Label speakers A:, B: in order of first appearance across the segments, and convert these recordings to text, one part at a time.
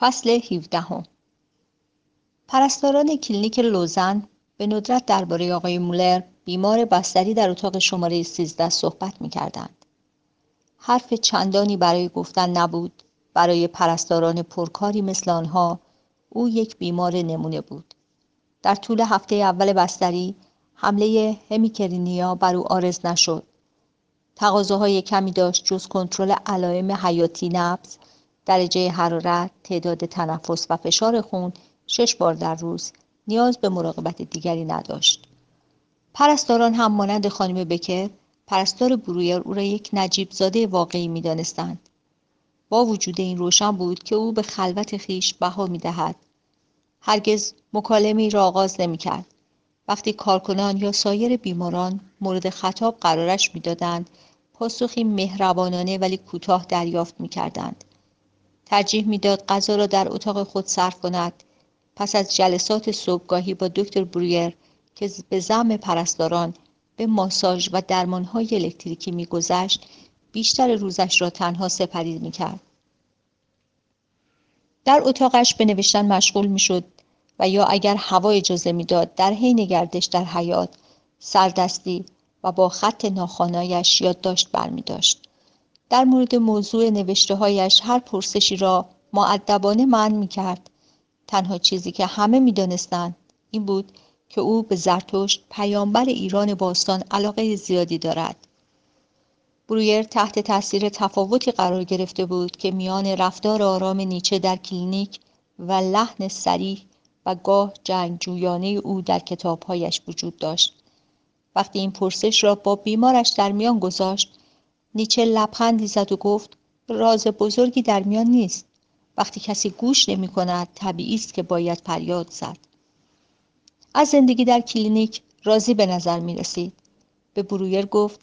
A: فصل 17 هم. پرستاران کلینیک لوزن به ندرت درباره آقای مولر بیمار بستری در اتاق شماره 13 صحبت می کردند. حرف چندانی برای گفتن نبود برای پرستاران پرکاری مثل آنها او یک بیمار نمونه بود در طول هفته اول بستری حمله همیکرینیا بر او آرز نشد تقاضاهای کمی داشت جز کنترل علائم حیاتی نبز درجه حرارت تعداد تنفس و فشار خون شش بار در روز نیاز به مراقبت دیگری نداشت پرستاران هم مانند خانم بکر پرستار برویر او را یک نجیب زاده واقعی می دانستند. با وجود این روشن بود که او به خلوت خیش بها می دهد. هرگز مکالمه را آغاز نمی کرد. وقتی کارکنان یا سایر بیماران مورد خطاب قرارش می‌دادند پاسخی مهربانانه ولی کوتاه دریافت می کردند. ترجیح می‌داد غذا را در اتاق خود صرف کند. پس از جلسات صبحگاهی با دکتر برویر که به زم پرستاران به ماساژ و درمانهای الکتریکی میگذشت بیشتر روزش را تنها سپری می‌کرد. در اتاقش به نوشتن مشغول می‌شد و یا اگر هوا اجازه می‌داد در حین گردش در حیات سردستی و با خط ناخانایش یادداشت برمیداشت. در مورد موضوع نوشته هایش هر پرسشی را معدبانه من می کرد. تنها چیزی که همه می این بود که او به زرتشت پیامبر ایران باستان علاقه زیادی دارد. برویر تحت تاثیر تفاوتی قرار گرفته بود که میان رفتار آرام نیچه در کلینیک و لحن سریح و گاه جنگجویانه او در کتابهایش وجود داشت. وقتی این پرسش را با بیمارش در میان گذاشت نیچه لبخندی زد و گفت راز بزرگی در میان نیست. وقتی کسی گوش نمی کند طبیعی است که باید فریاد زد. از زندگی در کلینیک راضی به نظر می رسید. به برویر گفت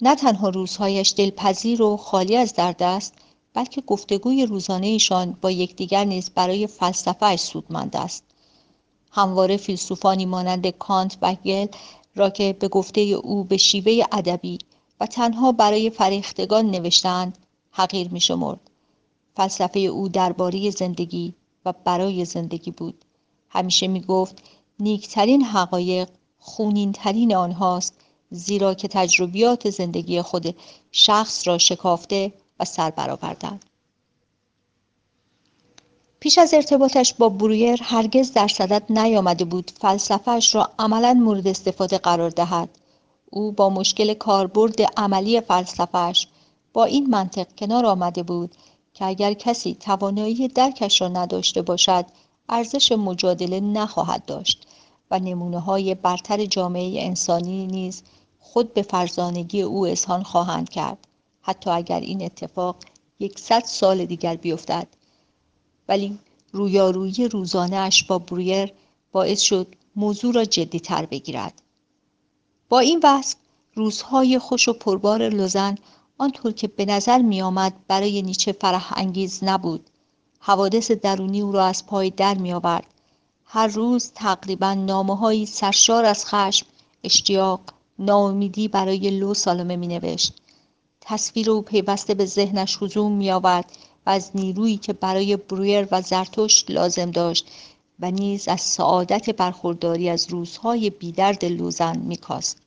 A: نه تنها روزهایش دلپذیر و خالی از درد است بلکه گفتگوی روزانه ایشان با یکدیگر نیز برای فلسفه سودمند است. همواره فیلسوفانی مانند کانت و گل را که به گفته او به شیوه ادبی و تنها برای فریختگان نوشتند حقیر می شمرد. فلسفه او درباره زندگی و برای زندگی بود. همیشه می گفت نیکترین حقایق خونینترین آنهاست زیرا که تجربیات زندگی خود شخص را شکافته و سر برآوردند. پیش از ارتباطش با برویر هرگز در صدد نیامده بود فلسفهش را عملا مورد استفاده قرار دهد او با مشکل کاربرد عملی فلسفهش با این منطق کنار آمده بود که اگر کسی توانایی درکش را نداشته باشد ارزش مجادله نخواهد داشت و نمونه های برتر جامعه انسانی نیز خود به فرزانگی او اظهان خواهند کرد. حتی اگر این اتفاق یکصد سال دیگر بیفتد. ولی رویارویی روزانه اش با برویر باعث شد موضوع را جدی تر بگیرد. با این وصف روزهای خوش و پربار لوزن آنطور که به نظر می آمد برای نیچه فرح انگیز نبود. حوادث درونی او را از پای در می آورد هر روز تقریبا نامه سرشار از خشم اشتیاق ناامیدی برای لو سالمه می نوشت تصویر او پیوسته به ذهنش حضوم می آورد و از نیرویی که برای برویر و زرتشت لازم داشت و نیز از سعادت برخورداری از روزهای بیدرد لوزن میکاست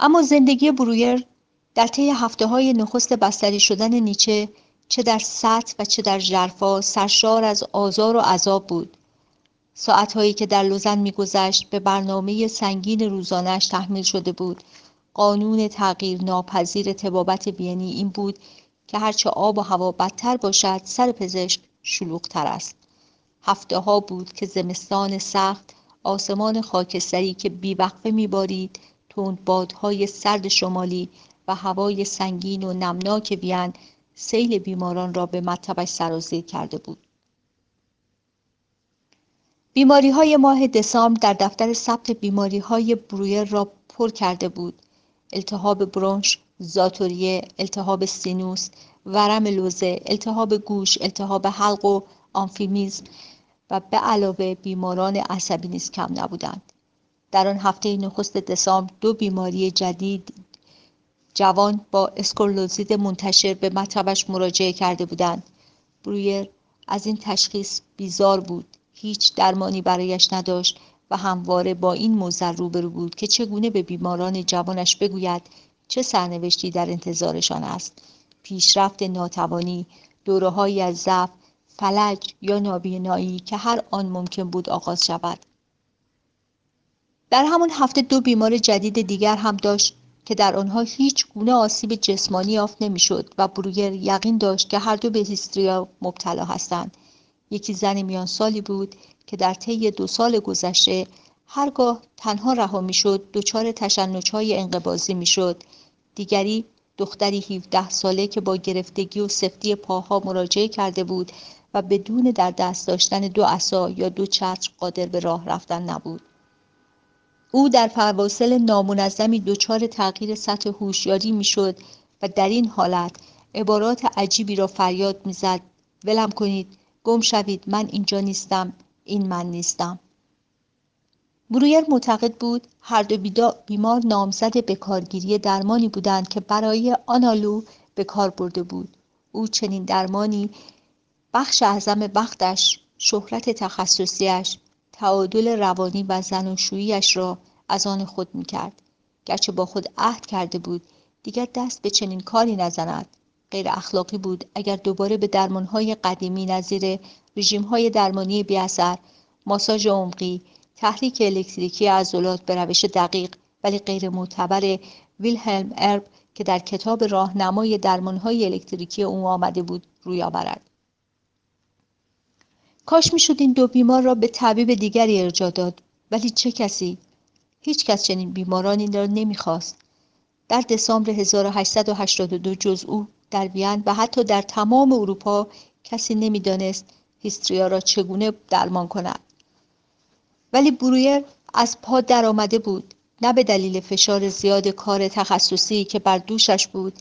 A: اما زندگی برویر در طی هفته های نخست بستری شدن نیچه چه در سطح و چه در جرفا سرشار از آزار و عذاب بود. ساعتهایی که در لوزن میگذشت به برنامه سنگین روزانش تحمیل شده بود. قانون تغییر ناپذیر تبابت وینی این بود که هرچه آب و هوا بدتر باشد سر پزشک شلوغتر است. هفته ها بود که زمستان سخت آسمان خاکستری که بیوقفه میبارید تند بادهای سرد شمالی و هوای سنگین و نمناک وین سیل بیماران را به مطبش سرازیر کرده بود. بیماری های ماه دسامبر در دفتر ثبت بیماری های برویر را پر کرده بود. التهاب برونش زاتوریه التهاب سینوس ورم لوزه التهاب گوش التهاب حلق و آنفیمیزم و به علاوه بیماران عصبی نیز کم نبودند. در آن هفته نخست دسامبر دو بیماری جدید جوان با اسکورلوزید منتشر به مطبش مراجعه کرده بودند. برویر از این تشخیص بیزار بود. هیچ درمانی برایش نداشت و همواره با این موزر روبرو بود که چگونه به بیماران جوانش بگوید چه سرنوشتی در انتظارشان است. پیشرفت ناتوانی دورههایی از ضعف فلج یا نابینایی که هر آن ممکن بود آغاز شود. در همان هفته دو بیمار جدید دیگر هم داشت که در آنها هیچ گونه آسیب جسمانی یافت نمی‌شد و بروگر یقین داشت که هر دو به هیستریا مبتلا هستند. یکی زن میان سالی بود که در طی دو سال گذشته هرگاه تنها رها می‌شد دچار تشنجهای انقباضی می‌شد. دیگری دختری 17 ساله که با گرفتگی و سفتی پاها مراجعه کرده بود و بدون در دست داشتن دو عصا یا دو چتر قادر به راه رفتن نبود. او در فواصل نامنظمی دچار تغییر سطح هوشیاری می‌شد و در این حالت عبارات عجیبی را فریاد می‌زد. ولم کنید گم شوید من اینجا نیستم این من نیستم. برویر معتقد بود هر دو بیمار نامزد به کارگیری درمانی بودند که برای آنالو به کار برده بود. او چنین درمانی بخش اعظم وقتش شهرت تخصصیش تعادل روانی و زناشوییاش را از آن خود می‌کرد. گرچه با خود عهد کرده بود دیگر دست به چنین کاری نزند. غیر اخلاقی بود اگر دوباره به درمانهای قدیمی نظیر رژیمهای درمانی بیاثر ماساژ عمقی تحریک الکتریکی عضلات به روش دقیق ولی غیر معتبر ویلهلم ارب که در کتاب راهنمای درمانهای الکتریکی او آمده بود روی آورد. کاش می‌شد این دو بیمار را به طبیب دیگری ارجا داد. ولی چه کسی؟ هیچ کس چنین بیمارانی را نمی‌خواست. در دسامبر 1882 جز او در وین و حتی در تمام اروپا کسی نمی‌دانست هیستریا را چگونه درمان کند. ولی برویر از پا درآمده بود. نه به دلیل فشار زیاد کار تخصصی که بر دوشش بود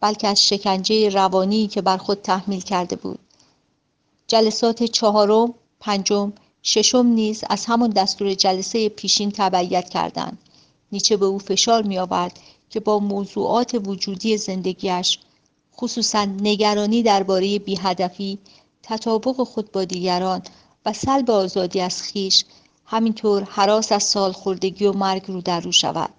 A: بلکه از شکنجه روانی که بر خود تحمیل کرده بود. جلسات چهارم پنجم ششم نیز از همان دستور جلسه پیشین تبعیت کردند. نیچه به او فشار می آورد که با موضوعات وجودی زندگیش خصوصا نگرانی درباره بیهدفی تطابق خود با دیگران و سلب آزادی از خیش همینطور حراس از سال خوردگی و مرگ رو در رو شود.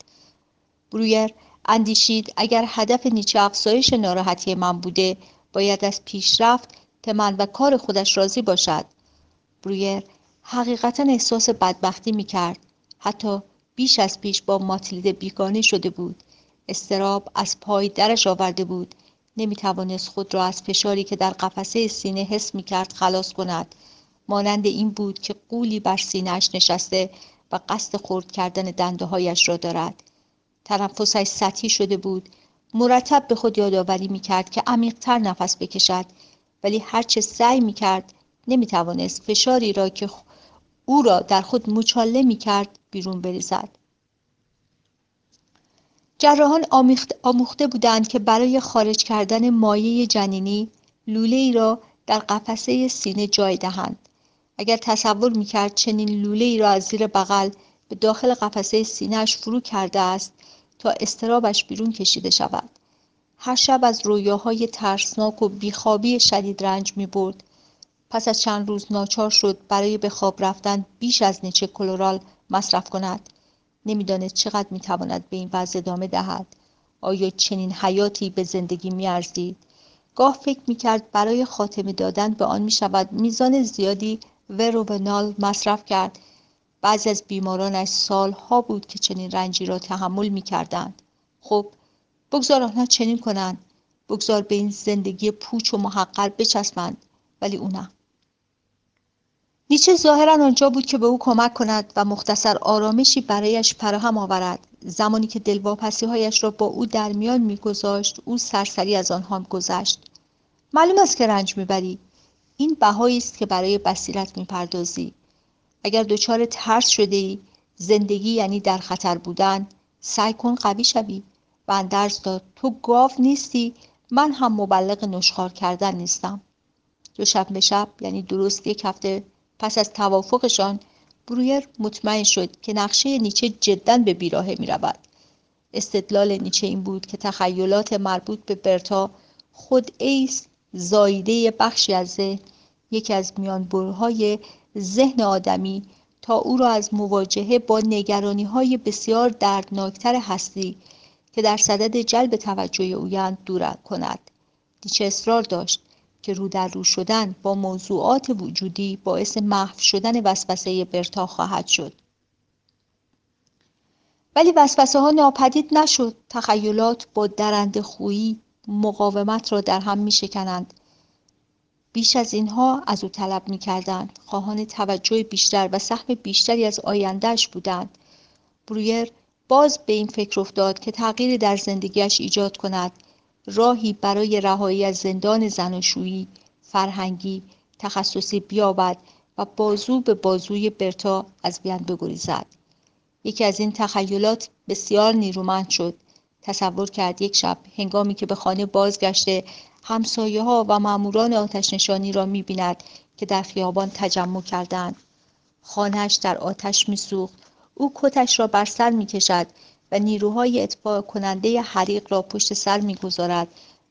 A: برویر اندیشید اگر هدف نیچه افزایش ناراحتی من بوده باید از پیشرفت تمن و کار خودش راضی باشد. برویر حقیقتا احساس بدبختی می کرد حتی بیش از پیش با ماتیلد بیگانه شده بود. استراب از پای درش آورده بود. نمی توانست خود را از فشاری که در قفسه سینه حس می کرد خلاص کند. مانند این بود که قولی بر سینهش نشسته و قصد خورد کردن دنده هایش را دارد. تنفسش سطحی شده بود. مرتب به خود یادآوری می کرد که عمیقتر نفس بکشد. ولی هرچه سعی می کرد نمی توانست فشاری را که او را در خود مچاله می کرد بیرون بریزد. جراحان آموخته بودند که برای خارج کردن مایه جنینی لوله ای را در قفسه سینه جای دهند. اگر تصور می کرد چنین لوله ای را از زیر بغل به داخل قفسه سینهش فرو کرده است تا استرابش بیرون کشیده شود. هر شب از رویاهای ترسناک و بیخوابی شدید رنج می برد. پس از چند روز ناچار شد برای به خواب رفتن بیش از نچه کلورال مصرف کند. نمی‌دانست چقدر می‌تواند به این وضع ادامه دهد. آیا چنین حیاتی به زندگی میارزید؟ گاه فکر می‌کرد برای خاتمه دادن به آن می‌شود میزان زیادی وروونال مصرف کرد. بعضی از بیمارانش سالها بود که چنین رنجی را تحمل می‌کردند. خب بگذار آنها چنین کنند بگذار به این زندگی پوچ و محقر بچسبند. ولی او نه نیچه ظاهرا آنجا بود که به او کمک کند و مختصر آرامشی برایش فراهم آورد. زمانی که دلواپسی هایش را با او در میان میگذاشت او سرسری از آنها گذشت. معلوم است که رنج می‌بری. این بهایی است که برای بصیرت می‌پردازی. اگر دچار ترس شده ای زندگی یعنی در خطر بودن سعی کن قوی شوی. و اندرز داد تو گاو نیستی من هم مبلغ نشخار کردن نیستم دو شب یعنی درست یک هفته پس از توافقشان برویر مطمئن شد که نقشه نیچه جدا به بیراهه می رود. استدلال نیچه این بود که تخیلات مربوط به برتا خود ایس زایده بخشی از ذهن یکی از میانبرهای ذهن آدمی تا او را از مواجهه با نگرانی های بسیار دردناکتر هستی که در صدد جلب توجه اویند دور کند. نیچه اصرار داشت که رو در رو شدن با موضوعات وجودی باعث محو شدن وسوسه برتا خواهد شد. ولی وسوسه ها ناپدید نشد. تخیلات با درند خویی مقاومت را در هم می شکنند بیش از اینها از او طلب می کردند خواهان توجه بیشتر و سهم بیشتری از آیندهش بودند. برویر باز به این فکر افتاد که تغییری در زندگیش ایجاد کند. راهی برای رهایی از زندان زناشویی فرهنگی تخصصی بیابد و بازو به بازوی برتا از بیان بگریزد. یکی از این تخیلات بسیار نیرومند شد. تصور کرد یک شب هنگامی که به خانه بازگشته همسایه ها و ماموران آتش نشانی را می بیند که در خیابان تجمع کردند. خانهش در آتش می سوخت او کتش را بر سر می کشد و نیروهای اطفاع کننده حریق را پشت سر می گذارد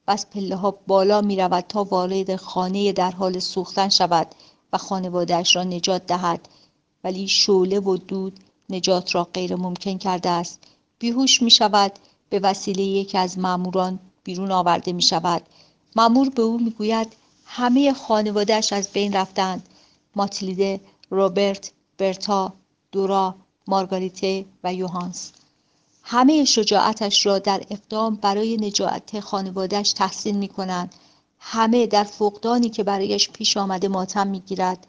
A: و از پله ها بالا می رود تا وارد خانه در حال سوختن شود و خانوادهش را نجات دهد. ولی شعله و دود نجات را غیر ممکن کرده است. بیهوش می شود به وسیله یکی از ماموران بیرون آورده می شود مامور به او می‌گوید همه خانوادهش از بین رفتند. ماتیلده روبرت برتا دورا مارگاریته و یوهانس. همه شجاعتش را در اقدام برای نجات خانوادهش تحسین می کنند همه در فقدانی که برایش پیش آمده ماتم می گیرد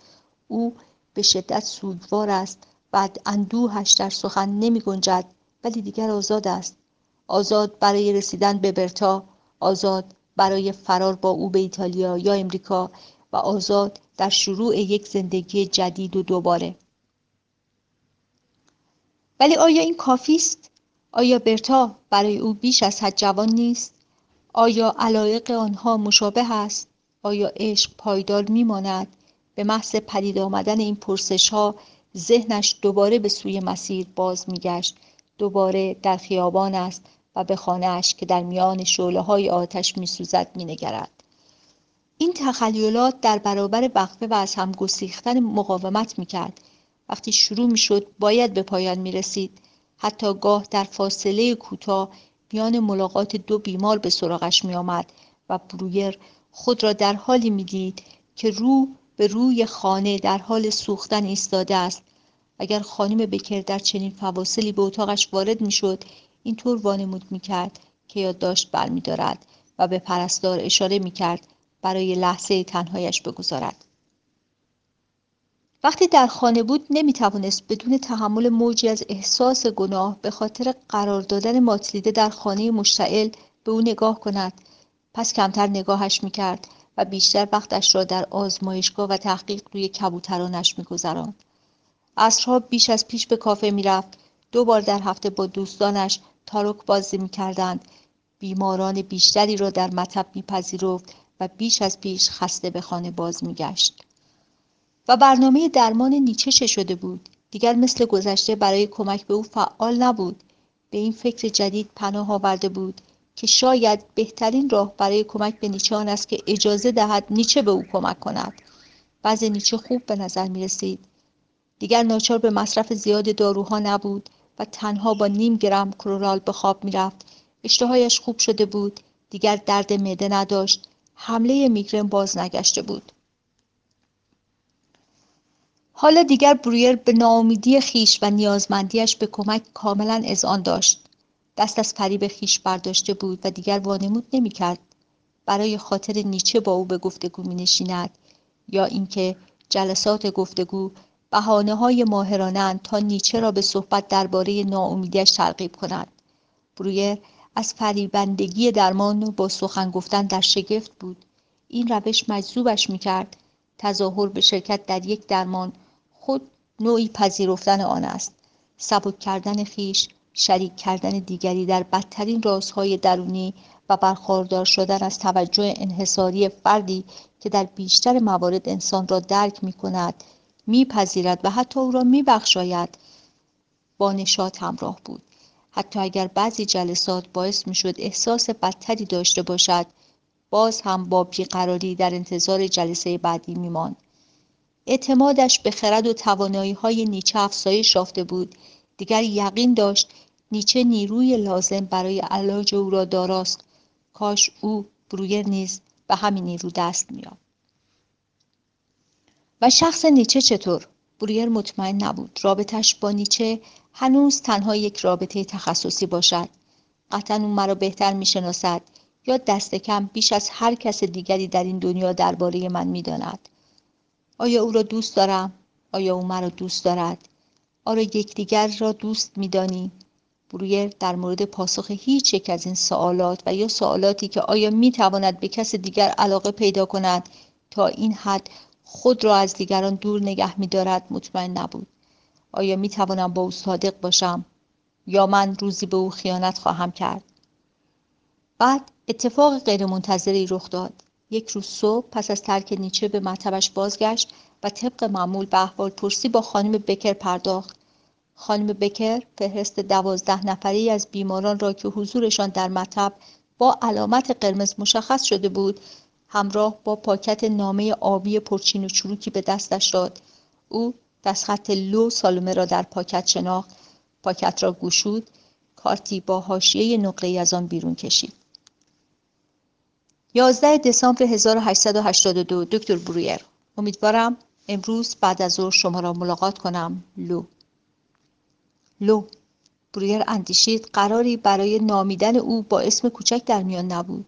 A: او به شدت سوگوار است. و اندوهش در سخن نمی گنجد ولی دیگر آزاد است. آزاد برای رسیدن به برتا آزاد برای فرار با او به ایتالیا یا امریکا و آزاد در شروع یک زندگی جدید و دوباره. ولی آیا این کافی است؟ آیا برتا برای او بیش از حد جوان نیست؟ آیا علایق آنها مشابه است؟ آیا عشق پایدار میماند؟ به محض پدید آمدن این پرسش ها ذهنش دوباره به سوی مسیر باز میگشت. دوباره در خیابان است و به خانهاش که در میان شعله های آتش میسوزد مینگرد. این تخیلات در برابر وقفه و از هم گسیختن مقاومت می‌کرد. وقتی شروع می‌شد باید به پایان می‌رسید. حتی گاه در فاصله کوتاه میان ملاقات دو بیمار به سراغش میآمد و برویر خود را در حالی می‌دید که رو به روی خانه در حال سوختن ایستاده است. اگر خانم بکر در چنین فواصلی به اتاقش وارد می‌شد اینطور وانمود می‌کرد که یادداشت برمیدارد و به پرستار اشاره می‌کرد برای لحظه تنهایش بگذارد. وقتی در خانه بود نمی‌توانست بدون تحمل موجی از احساس گناه به خاطر قرار دادن ماتلیده در خانه مشتعل به او نگاه کند. پس کمتر نگاهش می‌کرد و بیشتر وقتش را در آزمایشگاه و تحقیق روی کبوترانش میگذراند. عصرها بیش از پیش به کافه می‌رفت. دو بار در هفته با دوستانش تارک بازی می‌کردند. بیماران بیشتری را در مطب میپذیرفت و بیش از پیش خسته به خانه باز میگشت. و برنامه درمان نیچه چه شده بود؟ دیگر مثل گذشته برای کمک به او فعال نبود. به این فکر جدید پناه آورده بود که شاید بهترین راه برای کمک به نیچه آن است که اجازه دهد نیچه به او کمک کند. بعض نیچه خوب به نظر می رسید دیگر ناچار به مصرف زیاد داروها نبود و تنها با نیم گرم کرورال به خواب می‌رفت. اشتهایش خوب شده بود. دیگر درد معده نداشت. حمله میگرن باز نگشته بود. حالا دیگر برویر به ناامیدی خیش و نیازمندیش به کمک کاملا اذعان داشت. دست از فریب خیش برداشته بود و دیگر وانمود نمی‌کرد. برای خاطر نیچه با او به گفتگو می نشیند یا اینکه جلسات گفتگو بهانه های ماهرانند تا نیچه را به صحبت درباره ناامیدیش ترغیب کند. برویر از فریبندگی درمان با سخن گفتن در شگفت بود. این روش مجذوبش می‌کرد. تظاهر به شرکت در یک درمان خود نوعی پذیرفتن آن است. سبک کردن خیش شریک کردن دیگری در بدترین رازهای درونی و برخوردار شدن از توجه انحصاری فردی که در بیشتر موارد انسان را درک می کند میپذیرد و حتی او را میبخشاید با نشاط همراه بود. حتی اگر بعضی جلسات باعث می‌شد احساس بدتری داشته باشد باز هم با بیقراری در انتظار جلسه بعدی میماند. اعتمادش به خرد و توانایی های نیچه افزایش یافته بود. دیگر یقین داشت نیچه نیروی لازم برای علاج او را داراست. کاش او برویر نیز به همین نیرو دست مییافت و شخص نیچه چطور؟ برویر مطمئن نبود. رابطش با نیچه هنوز تنها یک رابطه تخصصی باشد. قطعا او مرا بهتر می‌شناسد یا دست کم بیش از هر کس دیگری در این دنیا درباره من می‌داند. آیا او را دوست دارم؟ آیا او مرا دوست دارد؟ آیا یکدیگر را دوست میدانی. برویر در مورد پاسخ هیچ یک از این سوالات و یا سوالاتی که آیا می تواند به کس دیگر علاقه پیدا کند تا این حد خود را از دیگران دور نگه می دارد مطمئن نبود. آیا می توانم با او صادق باشم؟ یا من روزی به او خیانت خواهم کرد؟ بعد اتفاق غیرمنتظری رخ داد. یک روز صبح پس از ترک نیچه به مطبش بازگشت و طبق معمول به احوال پرسی با خانم بکر پرداخت. خانم بکر فهرست دوازده نفری از بیماران را که حضورشان در مطب با علامت قرمز مشخص شده بود همراه با پاکت نامه آبی پرچین و چروکی به دستش داد. او دستخط لو سالومه را در پاکت شناخت. پاکت را گشود کارتی با حاشیه نقره از آن بیرون کشید. 11 دسامبر 1882 دکتر برویر. امیدوارم امروز بعد از ظهر شما را ملاقات کنم. لو. لو. برویر اندیشید قراری برای نامیدن او با اسم کوچک در میان نبود.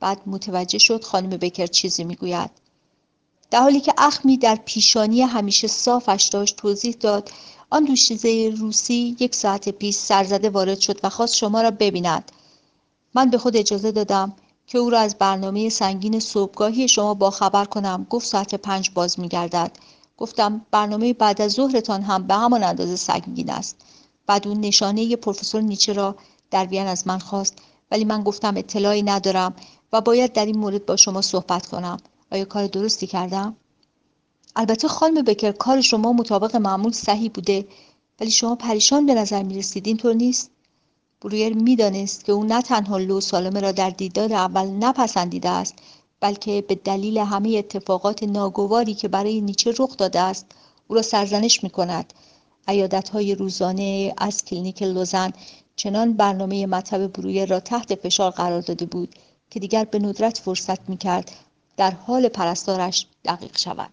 A: بعد متوجه شد خانم بکر چیزی می‌گوید. در حالی که اخمی در پیشانی همیشه صافش داشت توضیح داد آن دوشیزه روسی یک ساعت پیش سرزده وارد شد و خواست شما را ببیند. من به خود اجازه دادم که او را از برنامه سنگین صبحگاهی شما با خبر کنم. گفت ساعت پنج باز میگردد. گفتم برنامه بعد از ظهرتان هم به همان اندازه سنگین است بعد اون نشانه پروفسور نیچه را در وین از من خواست. ولی من گفتم اطلاعی ندارم و باید در این مورد با شما صحبت کنم. آیا کار درستی کردم؟ البته خانم بکر کار شما مطابق معمول صحیح بوده. ولی شما پریشان به نظر می رسید اینطور نیست؟ برویر می‌دانست که او نه تنها لو سالمه را در دیدار اول نپسندیده است بلکه به دلیل همه اتفاقات ناگواری که برای نیچه رخ داده است او را سرزنش می کند عیادت های روزانه از کلینیک لوزن چنان برنامه مطب برویر را تحت فشار قرار داده بود که دیگر به ندرت فرصت می کرد در حال پرستارش دقیق شود.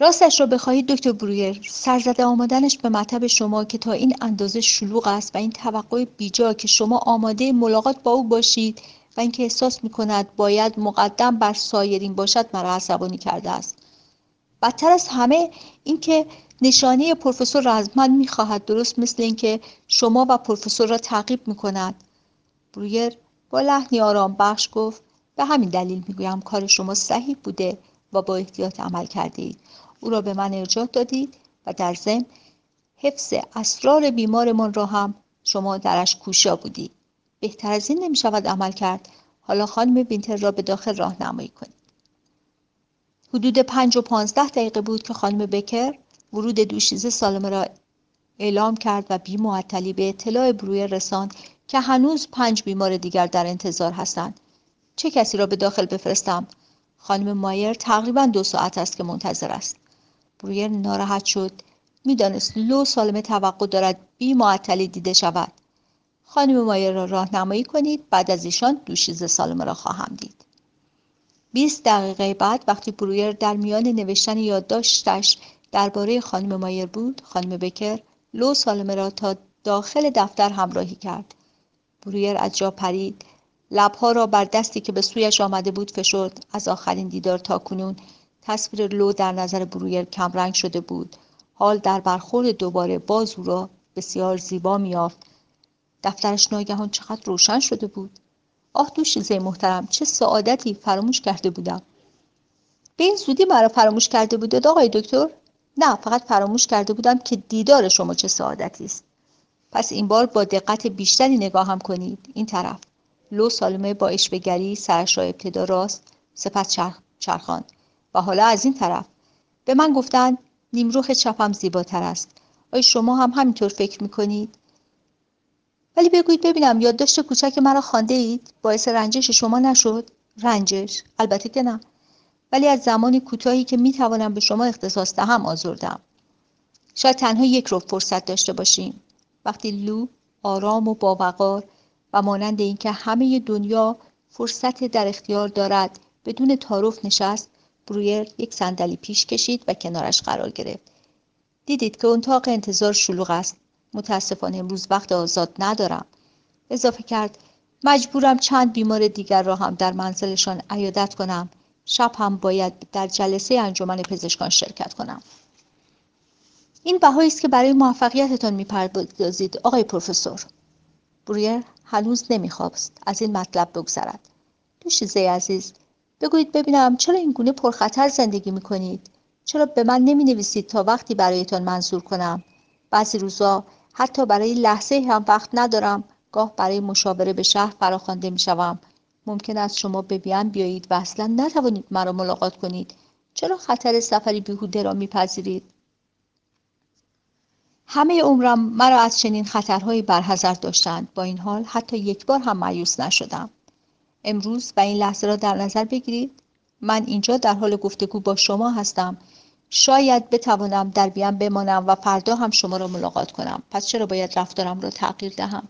A: راستش را بخواهید دکتر برویر سرزده آمدنش به مطب شما که تا این اندازه شلوغ است و این توقع بیجا که شما آماده ملاقات با او باشید و اینکه احساس می کند باید مقدم بر سایرین باشد مرا عصبانی کرده است. بدتر از همه اینکه نشانه پروفسور را از من می‌خواهد درست مثل اینکه شما و پروفسور را تعقیب می‌کند. برویر با لحنی آرام بخش گفت به همین دلیل می‌گویم کار شما صحیح بوده و با احتیاط عمل کرده اید. او را به من ارجاع دادید و در ضمن حفظ اسرار بیمارمان را هم شما درش کوشا بودید. بهتر از این نمی شود عمل کرد. حالا خانم وینتر را به داخل راهنمایی کنید. حدود پنج و پانزده دقیقه بود که خانم بکر ورود دوشیزه سالمه را اعلام کرد و بی معطلی به اطلاع بروی رساند که هنوز پنج بیمار دیگر در انتظار هستند. چه کسی را به داخل بفرستم؟ خانم مایر تقریبا دو ساعت است که منتظر است. برویر ناراحت شد. می‌دانست لو سالمه توقع دارد بی معطلی دیده شود. خانم مایر را راهنمایی کنید بعد از ایشان دوشیزه سالمه را خواهم دید. 20 دقیقه بعد وقتی برویر در میان نوشتن یادداشتش درباره خانم مایر بود خانم بکر لو سالمه را تا داخل دفتر همراهی کرد. برویر از جا پرید. لبها را بر دستی که به سویش آمده بود فشرد. از آخرین دیدار تا کنون تصویر لو در نظر برویر کمرنگ شده بود. حال در برخورد دوباره باز او را بسیار زیبا میافت دفترش ناگهان چقدر روشن شده بود. آه دوشیزه محترم چه سعادتی فراموش کرده بودم. به این زودی مرا فراموش کرده بودید آقای دکتر؟ نه فقط فراموش کرده بودم که دیدار شما چه سعادتی است. پس این بار با دقت بیشتری نگاه هم کنید. این طرف. لو سالمه با اشبگری سرش را ابتدا راست سپس چرخ چرخاند. و حالا از این طرف. به من گفتن نیمروخ چپم زیباتر است. آیا شما هم همینطور فکر می‌کنید؟ ولی بگویید ببینم یادداشت کوچک مرا خوانده اید باعث رنجش شما نشد؟ رنجش؟ البته که نه. ولی از زمانی کوتاهی که می توانم به شما اختصاص دهم آزردم. شاید تنها یک رو فرصت داشته باشیم وقتی لو آرام و باوقار و مانند اینکه همه دنیا فرصت در اختیار دارد بدون تعارف نشست برویر یک صندلی پیش کشید و کنارش قرار گرفت. دیدید که اتاق انتظار شلوغ است. متاسفانه امروز وقت آزاد ندارم. اضافه کرد مجبورم چند بیمار دیگر را هم در منزلشان عیادت کنم. شب هم باید در جلسه انجمن پزشکان شرکت کنم. این بهایی است که برای موفقیتتان می‌پردازید آقای پروفسور. برویر هنوز نمی‌خواست از این مطلب بگذرد. دوشیزه عزیز بگویید ببینم چرا این گونه پرخطر زندگی می‌کنید؟ چرا به من نمی نویسید تا وقتی برایتان منظور کنم؟ بعضی روزا حتی برای لحظه هم وقت ندارم. گاه برای مشاوره به شهر فراخوانده می شوم ممکن است شما به بیان بیایید و اصلا نتوانید مرا ملاقات کنید. چرا خطر سفری بیهوده را میپذیرید؟ همه عمرم مرا از چنین خطرهایی برحذر داشتند. با این حال حتی یک بار هم مایوس نشدم. امروز و این لحظه را در نظر بگیرید. من اینجا در حال گفتگو با شما هستم. شاید بتوانم در بیان بمانم و فردا هم شما را ملاقات کنم. پس چرا باید رفتارم را تغییر دهم؟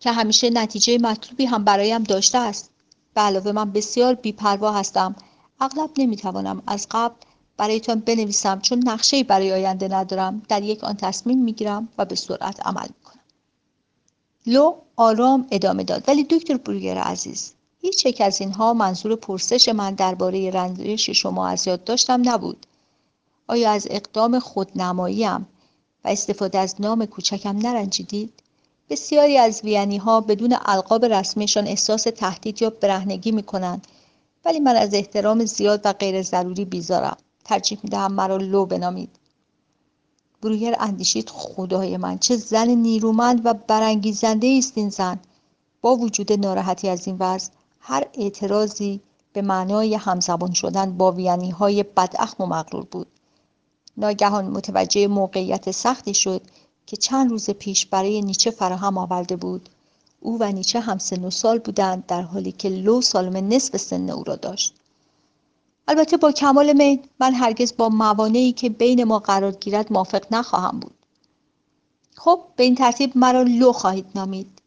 A: که همیشه نتیجه مطلوبی هم برایم داشته است. به علاوه من بسیار بیپروا هستم. اغلب نمی‌توانم از قبل برایتان بنویسم چون نقشه برای آینده ندارم. در یک آن تصمیم می‌گیرم و به سرعت عمل لو آرام ادامه داد. ولی دکتر بروگر عزیز هیچ یک از اینها منظور پرسش من درباره رنجش شما از یاد داشتم نبود. آیا از اقدام خودنماییم و استفاده از نام کوچکم نرنجیدید؟ بسیاری از وینی ها بدون القاب رسمیشان احساس تهدید یا برهنگی می کنند ولی من از احترام زیاد و غیر ضروری بیزارم. ترجیح می دهم مرا لو بنامید. برویر اندیشید. خدای من چه زن نیرومند و برانگیزنده است این زن. با وجود ناراحتی از این وضع هر اعتراضی به معنای همزبان شدن با وینی های بداخم و مغرور بود. ناگهان متوجه موقعیت سختی شد که چند روز پیش برای نیچه فراهم آورده بود. او و نیچه هم سن و سال بودند در حالی که لو سالم نصف سن او را داشت. البته با کمال میل من هرگز با موانعی که بین ما قرار گیرد موافق نخواهم بود. خب به این ترتیب مرا لو خواهید نامید.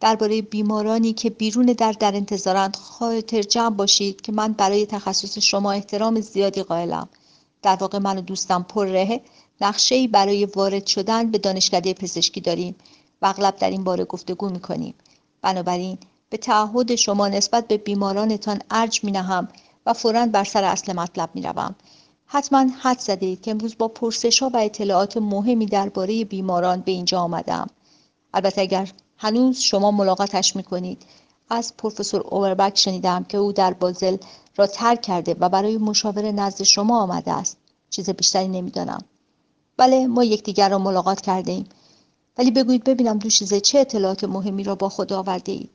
A: درباره بیمارانی که بیرون در در انتظارند خاطر جمع باشید که من برای تخصص شما احترام زیادی قائلم. در واقع من و دوستم پر نقشه برای وارد شدن به دانشکده پزشکی داریم و اغلب در این باره گفتگو می‌کنیم. بنابراین به تعهد شما نسبت به بیمارانتان ارج می نهم و فورا بر سر اصل مطلب می روم. حتما حد زده که امروز با پرسش ها و اطلاعات مهمی درباره بیماران به اینجا آمدم. البته اگر هنوز شما ملاقاتش می کنید از پروفسور اووربک شنیدم که او در بازل را ترک کرده و برای مشاوره نزد شما آمده است. چیز بیشتری نمی‌دانم. بله ما یکدیگر را ملاقات کرده ایم ولی بگویید ببینم دوشیزه چه اطلاعات مهمی را با خود آورده اید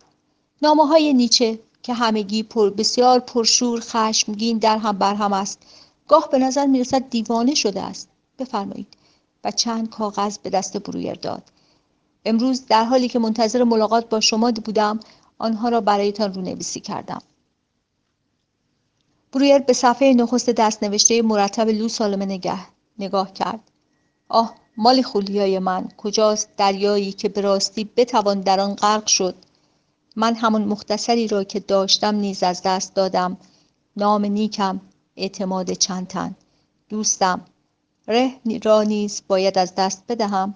A: نامه های نیچه که همگی پر بسیار پرشور خشمگین در هم بر هم است. گاه به نظر می‌رسد دیوانه شده است. بفرمایید. و چند کاغذ به دست برویر داد. امروز در حالی که منتظر ملاقات با شما بودم آنها را برایتان رونویسی کردم. برویر به صفحه نخست دست نوشته مرتب لو سالمه نگه نگاه کرد. آه مال خولیای من. کجاست دریایی که به راستی بتوان در آن غرق شد؟ من همان مختصری را که داشتم نیز از دست دادم. نام نیکم اعتماد چند تن. دوستم ره را نیز باید از دست بدهم.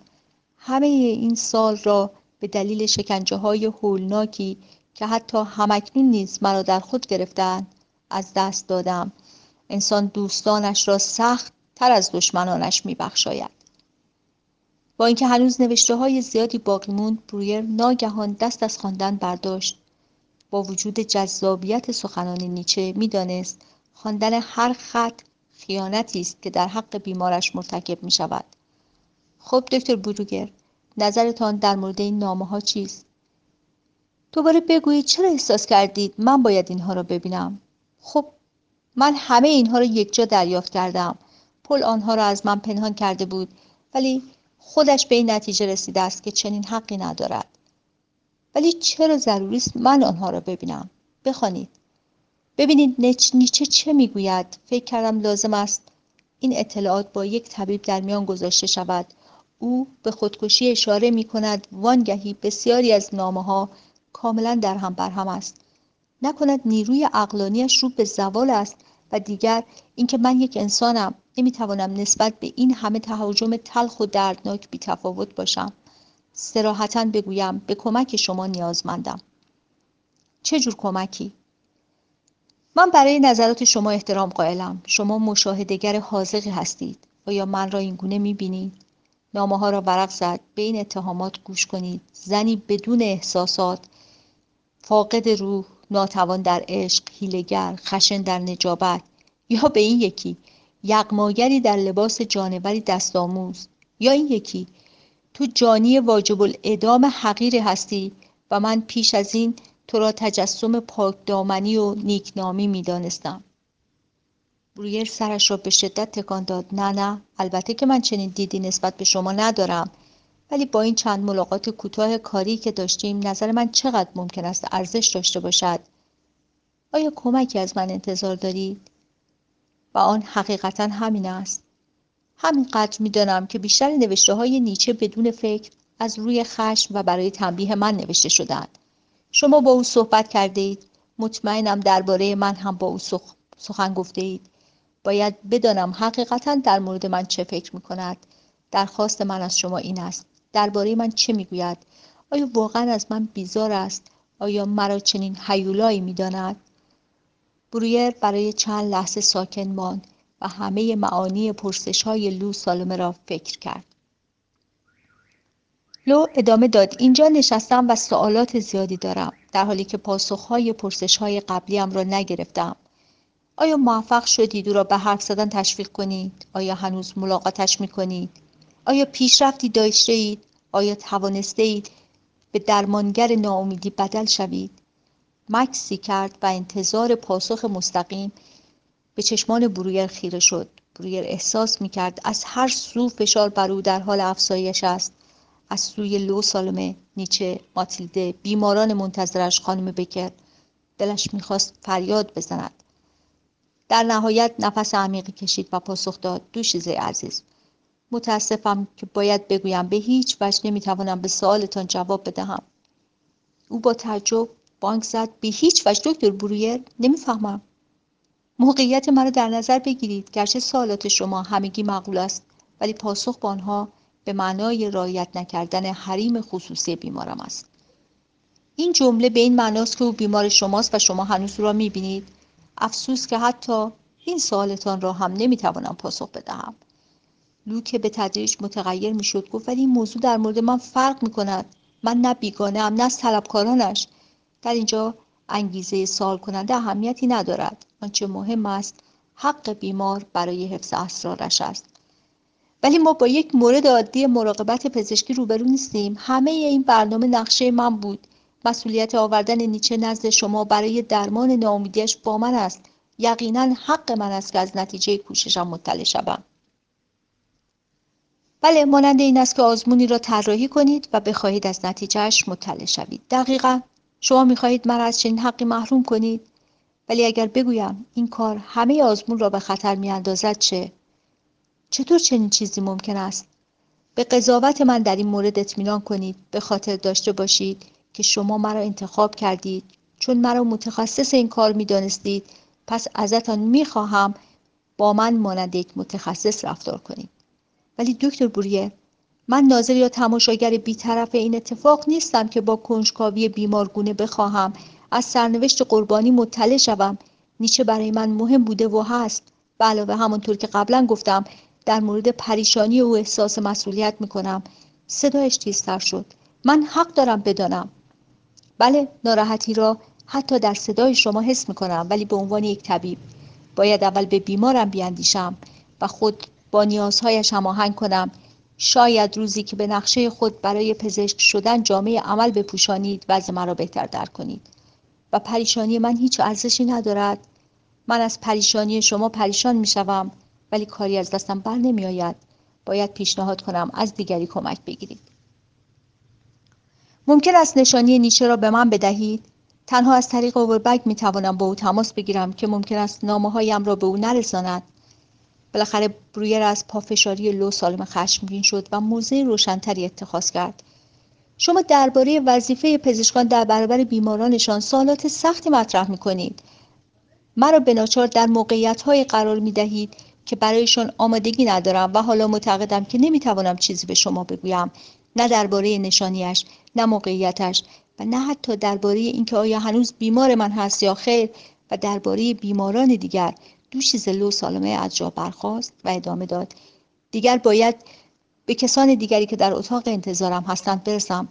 A: همه این سال را به دلیل شکنجه های هولناکی که حتی همکنون نیز مرا در خود گرفتند از دست دادم. انسان دوستانش را سخت تر از دشمنانش میبخشاید. با اینکه هنوز نوشته های زیادی باقی موند برویر ناگهان دست از خواندن برداشت با وجود جذابیت سخنان نیچه می‌دانست خواندن هر خط خیانتی است که در حق بیمارش مرتکب می شود. خب دکتر بروگر نظرتان در مورد این نامه ها چیست؟ دوباره بگویید چرا احساس کردید من باید اینها را ببینم؟ خب من همه اینها را یکجا دریافت کردم. پل آنها را از من پنهان کرده بود ولی خودش به این نتیجه رسیده است که چنین حقی ندارد. ولی چرا ضروری است من آنها را ببینم؟ بخوانید. ببینید نیچه چه می‌گوید؟ فکر کردم لازم است این اطلاعات با یک طبیب در میان گذاشته شود. او به خودکشی اشاره می کند وانگهی بسیاری از نامه ها کاملا در هم بر هم است. نکند نیروی اقلانیش رو به زوال است و دیگر اینکه من یک انسانم. نمی‌توانم نسبت به این همه تهاجم تلخ و دردناک بیتفاوت باشم. سراحتا بگویم به کمک شما نیازمندم. چه جور کمکی؟ من برای نظرات شما احترام قائلم. شما مشاهدگر حاضقی هستید. آیا من را این گونه می‌بینید؟ نامه ها را ورق زد. به این اتهامات گوش کنید. زنی بدون احساسات فاقد روح ناتوان در عشق هیلگر خشن در نجابت یا به این یکی یغماگری در لباس جانوری دستآموز. یا این یکی تو جانی واجب الاعدام حقیری هستی و من پیش از این تو را تجسم پاکدامنی و نیکنامی می‌دانستم. برویر سرش را به شدت تکان داد. نه نه البته که من چنین دیدی نسبت به شما ندارم. ولی با این چند ملاقات کوتاه کاری که داشتیم نظر من چقدر ممکن است ارزش داشته باشد؟ آیا کمکی از من انتظار دارید؟ و آن حقیقتا همین است. همینقدر می‌دانم که بیشتر نوشته های نیچه بدون فکر از روی خشم و برای تنبیه من نوشته شدند شما با او صحبت کرده اید مطمئنم درباره من هم با او سخن گفته اید باید بدانم حقیقتا در مورد من چه فکر می کند درخواست من از شما این است. درباره من چه می‌گوید؟ آیا واقعا از من بیزار است؟ آیا مرا چنین حیولایی می‌داند؟ برویر برای چند لحظه ساکن ماند و همه معانی پرسش های لو سالمه را فکر کرد. لو ادامه داد اینجا نشستم و سوالات زیادی دارم در حالی که پاسخهای پرسش های قبلیم را نگرفتم. آیا موفق شدید او را به حرف زدن تشویق کنید؟ آیا هنوز ملاقاتش می کنید آیا پیشرفتی داشته اید آیا توانسته اید به درمانگر ناامیدی بدل شوید؟ مکسی کرد و انتظار پاسخ مستقیم به چشمان برویر خیره شد. برویر احساس می کرد از هر سو فشار بر او در حال افزایش است. از سوی لو سالمه نیچه ماتیلده بیماران منتظرش خانم بکر. دلش می‌خواست فریاد بزند. در نهایت نفس عمیقی کشید و پاسخ داد. دوشیزه عزیز. متاسفم که باید بگویم. به هیچ وجه نمی‌توانم به سوالتان جواب بدهم. او با تعجب بانک زد به هیچ وجه. دکتر برویر نمی‌فهمم. موقعیت مرا در نظر بگیرید. گرچه سوالات شما همگی معقول است ولی پاسخ به آنها به معنای رعایت نکردن حریم خصوصی بیمارم است. این جمله به این معناست که او بیمار شماست و شما هنوز را می‌بینید. افسوس که حتی این سوالتان را هم نمی‌توانم پاسخ بدهم. لو که به تدریج متغیر می‌شد. گفت ولی این موضوع در مورد من فرق می‌کند. من نه بیگانه ام نه از طلبکارانش. در اینجا انگیزه سال کننده اهمیتی ندارد. آنچه مهم است حق بیمار برای حفظ اسرارش است. ولی ما با یک مورد عادی مراقبت پزشکی روبرو نیستیم. همه این برنامه نقشه من بود. مسئولیت آوردن نیچه نزد شما برای درمان ناامیدیش با من است. یقینا حق من است که از نتیجه کوششم مطلع شوم. بله مانند این است که آزمونی را طراحی کنید و بخواهید از نتیجهش مطلع شوید. دقیقا. شما می‌خواهید مرا از چنین حقی محروم کنید؟ ولی اگر بگویم این کار همه آزمون را به خطر میاندازد چه؟ چطور چنین چیزی ممکن است؟ به قضاوت من در این مورد اطمینان کنید. به خاطر داشته باشید که شما مرا انتخاب کردید. چون مرا متخصص این کار می‌دانستید پس ازتان می‌خواهم با من مانند یک متخصص رفتار کنید. ولی دکتر بوریه من ناظر یا تماشاگر بیطرف این اتفاق نیستم که با کنجکاوی بیمارگونه بخواهم. از سرنوشت قربانی مطلع شوم. نیچه برای من مهم بوده و هست. به علاوه همانطور که قبلا گفتم در مورد پریشانی او احساس مسئولیت می‌کنم. صدایش تیزتر شد. من حق دارم بدانم. بله ناراحتی را حتی در صدای شما حس می‌کنم ولی به عنوان یک طبیب باید اول به بیمارم بیاندیشم و خود با نیازهایش هماهنگ کنم. شاید روزی که به نقشه خود برای پزشک شدن جامعه عمل بپوشانید وضع مرا بهتر در کنید. و پریشانی من هیچ ارزشی ندارد. من از پریشانی شما پریشان می‌شوم ولی کاری از دستم بر نمی آید باید پیشنهاد کنم از دیگری کمک بگیرید. ممکن است نشانی نیچه را به من بدهید؟ تنها از طریق اووربگ می توانم با او تماس بگیرم که ممکن است نامه هایم را به او نرساند. بالاخره برویر از پافشاری لو سالم خشمگین شد و موضع روشنتری اتخاذ کرد. شما درباره وظیفه پزشکان در برابر بیمارانشان سوالات سختی مطرح می کنید مرا به ناچار در موقعیت قرار می دهید که برایشان آمادگی ندارم و حالا معتقدم که نمی توانم چیزی به شما بگویم. نه درباره نشانیش نه موقعیتش و نه حتی درباره اینکه آیا هنوز بیمار من هست یا خیر و درباره بیماران دیگر دوشیز لو سالمه از جا برخواست و ادامه داد. دیگر باید به کسان دیگری که در اتاق انتظارم هستند برسم.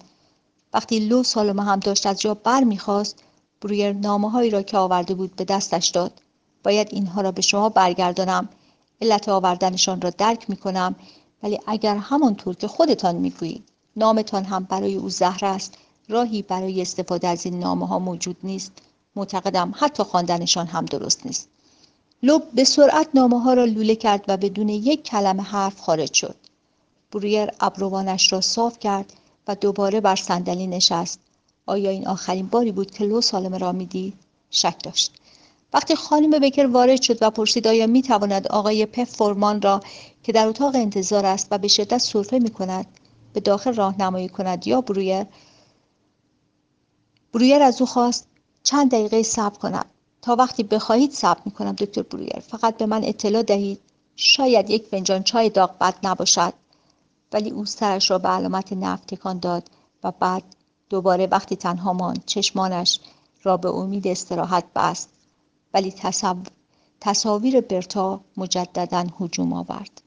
A: وقتی لو سالمه هم داشت از جا بر می‌خواست برویر نامه هایی را که آورده بود به دستش داد. باید اینها را به شما برگردانم. علت آوردنشان را درک می کنم ولی اگر همانطور که خودتان می‌گویید نامتان هم برای او زهر است راهی برای استفاده از این نامه ها موجود نیست. معتقدم حتی خواندنشان هم درست نیست. لوب به سرعت نامه ها را لوله کرد و بدون یک کلمه حرف خارج شد. برویر ابروانش را صاف کرد و دوباره بر صندلی نشست. آیا این آخرین باری بود که لو سالمه را می‌دید؟ شک داشت. وقتی خانم بکر وارد شد و پرسید آیا می تواند آقای پف فورمان را که در اتاق انتظار است و به شدت سرفه می کند به داخل راهنمایی کند یا برویر؟ برویر از او خواست چند دقیقه صبر کند. تا وقتی بخواهید صبر می کنم دکتر برویر. فقط به من اطلاع دهید. شاید یک فنجان چای داغ بد نباشد. ولی او سرش را به علامت نفت تکان داد و بعد دوباره وقتی تنها ماند چشمانش را به امید استراحت بست. ولی تصاویر برتا مجددا هجوم آورد.